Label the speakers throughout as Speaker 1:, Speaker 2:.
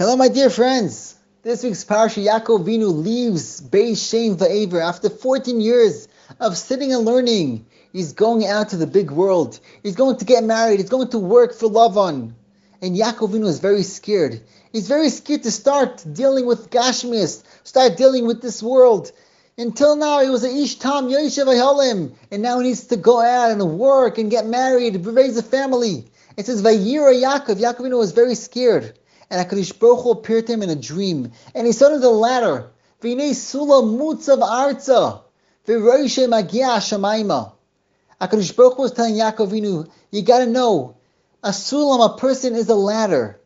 Speaker 1: Hello, my dear friends. This week's Parsha Yaakov Avinu leaves Beis Shem Va'aver after 14 years of sitting and learning. He's going out to the big world. He's going to get married. He's going to work for Lavan. And Yaakov Avinu is very scared. He's very scared to start dealing with Gashmias, start dealing with this world. Until now, he was a Ish Tam Yoshev Ahalim, and now he needs to go out and work and get married, raise a family. It says Vayira Yaakov. Yaakov Avinu was very scared and HaKadosh Baruch Hu appeared to him in a dream, and he saw to the ladder, V'nei sula mutzav arza, v'roishe magia shamayma. HaKadosh Baruch Hu was telling Yaakov Avinu, you gotta know, a sulam, a person is a ladder.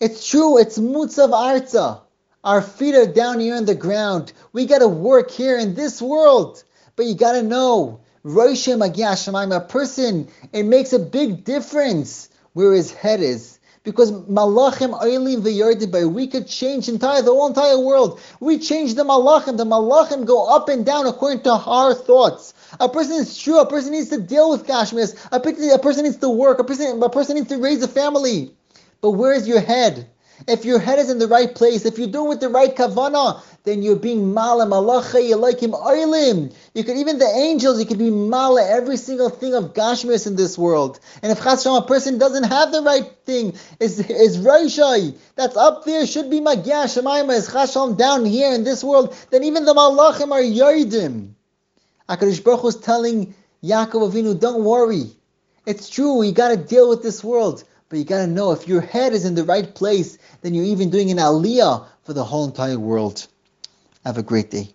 Speaker 1: It's true, it's mutzav arza. Our feet are down here on the ground. We gotta work here in this world. But you gotta know, Roishe Magia Shemaim, a person, it makes a big difference where his head is because malachim oilim v'yardim we could change entire the whole entire world. We change the malachim. The malachim go up and down according to our thoughts. A person is true. A person needs to deal with gashmiyus. A person, a person needs to work. A person, a person needs to raise a family. But where's your head? If your head is in the right place, if you're doing with the right kavana, then you're being mala malacha him oilim. You could even the angels, you could be mala every single thing of gashmis in this world. And if chas a person doesn't have the right thing, is is raishai that's up there should be magya shemayim is chas down here in this world. Then even the malachim are yoidim. Hakadosh Baruch was telling Yaakov Avinu, don't worry. It's true, you got to deal with this world. But you got to know if your head is in the right place, then you're even doing an aliyah for the whole entire world. Have a great day.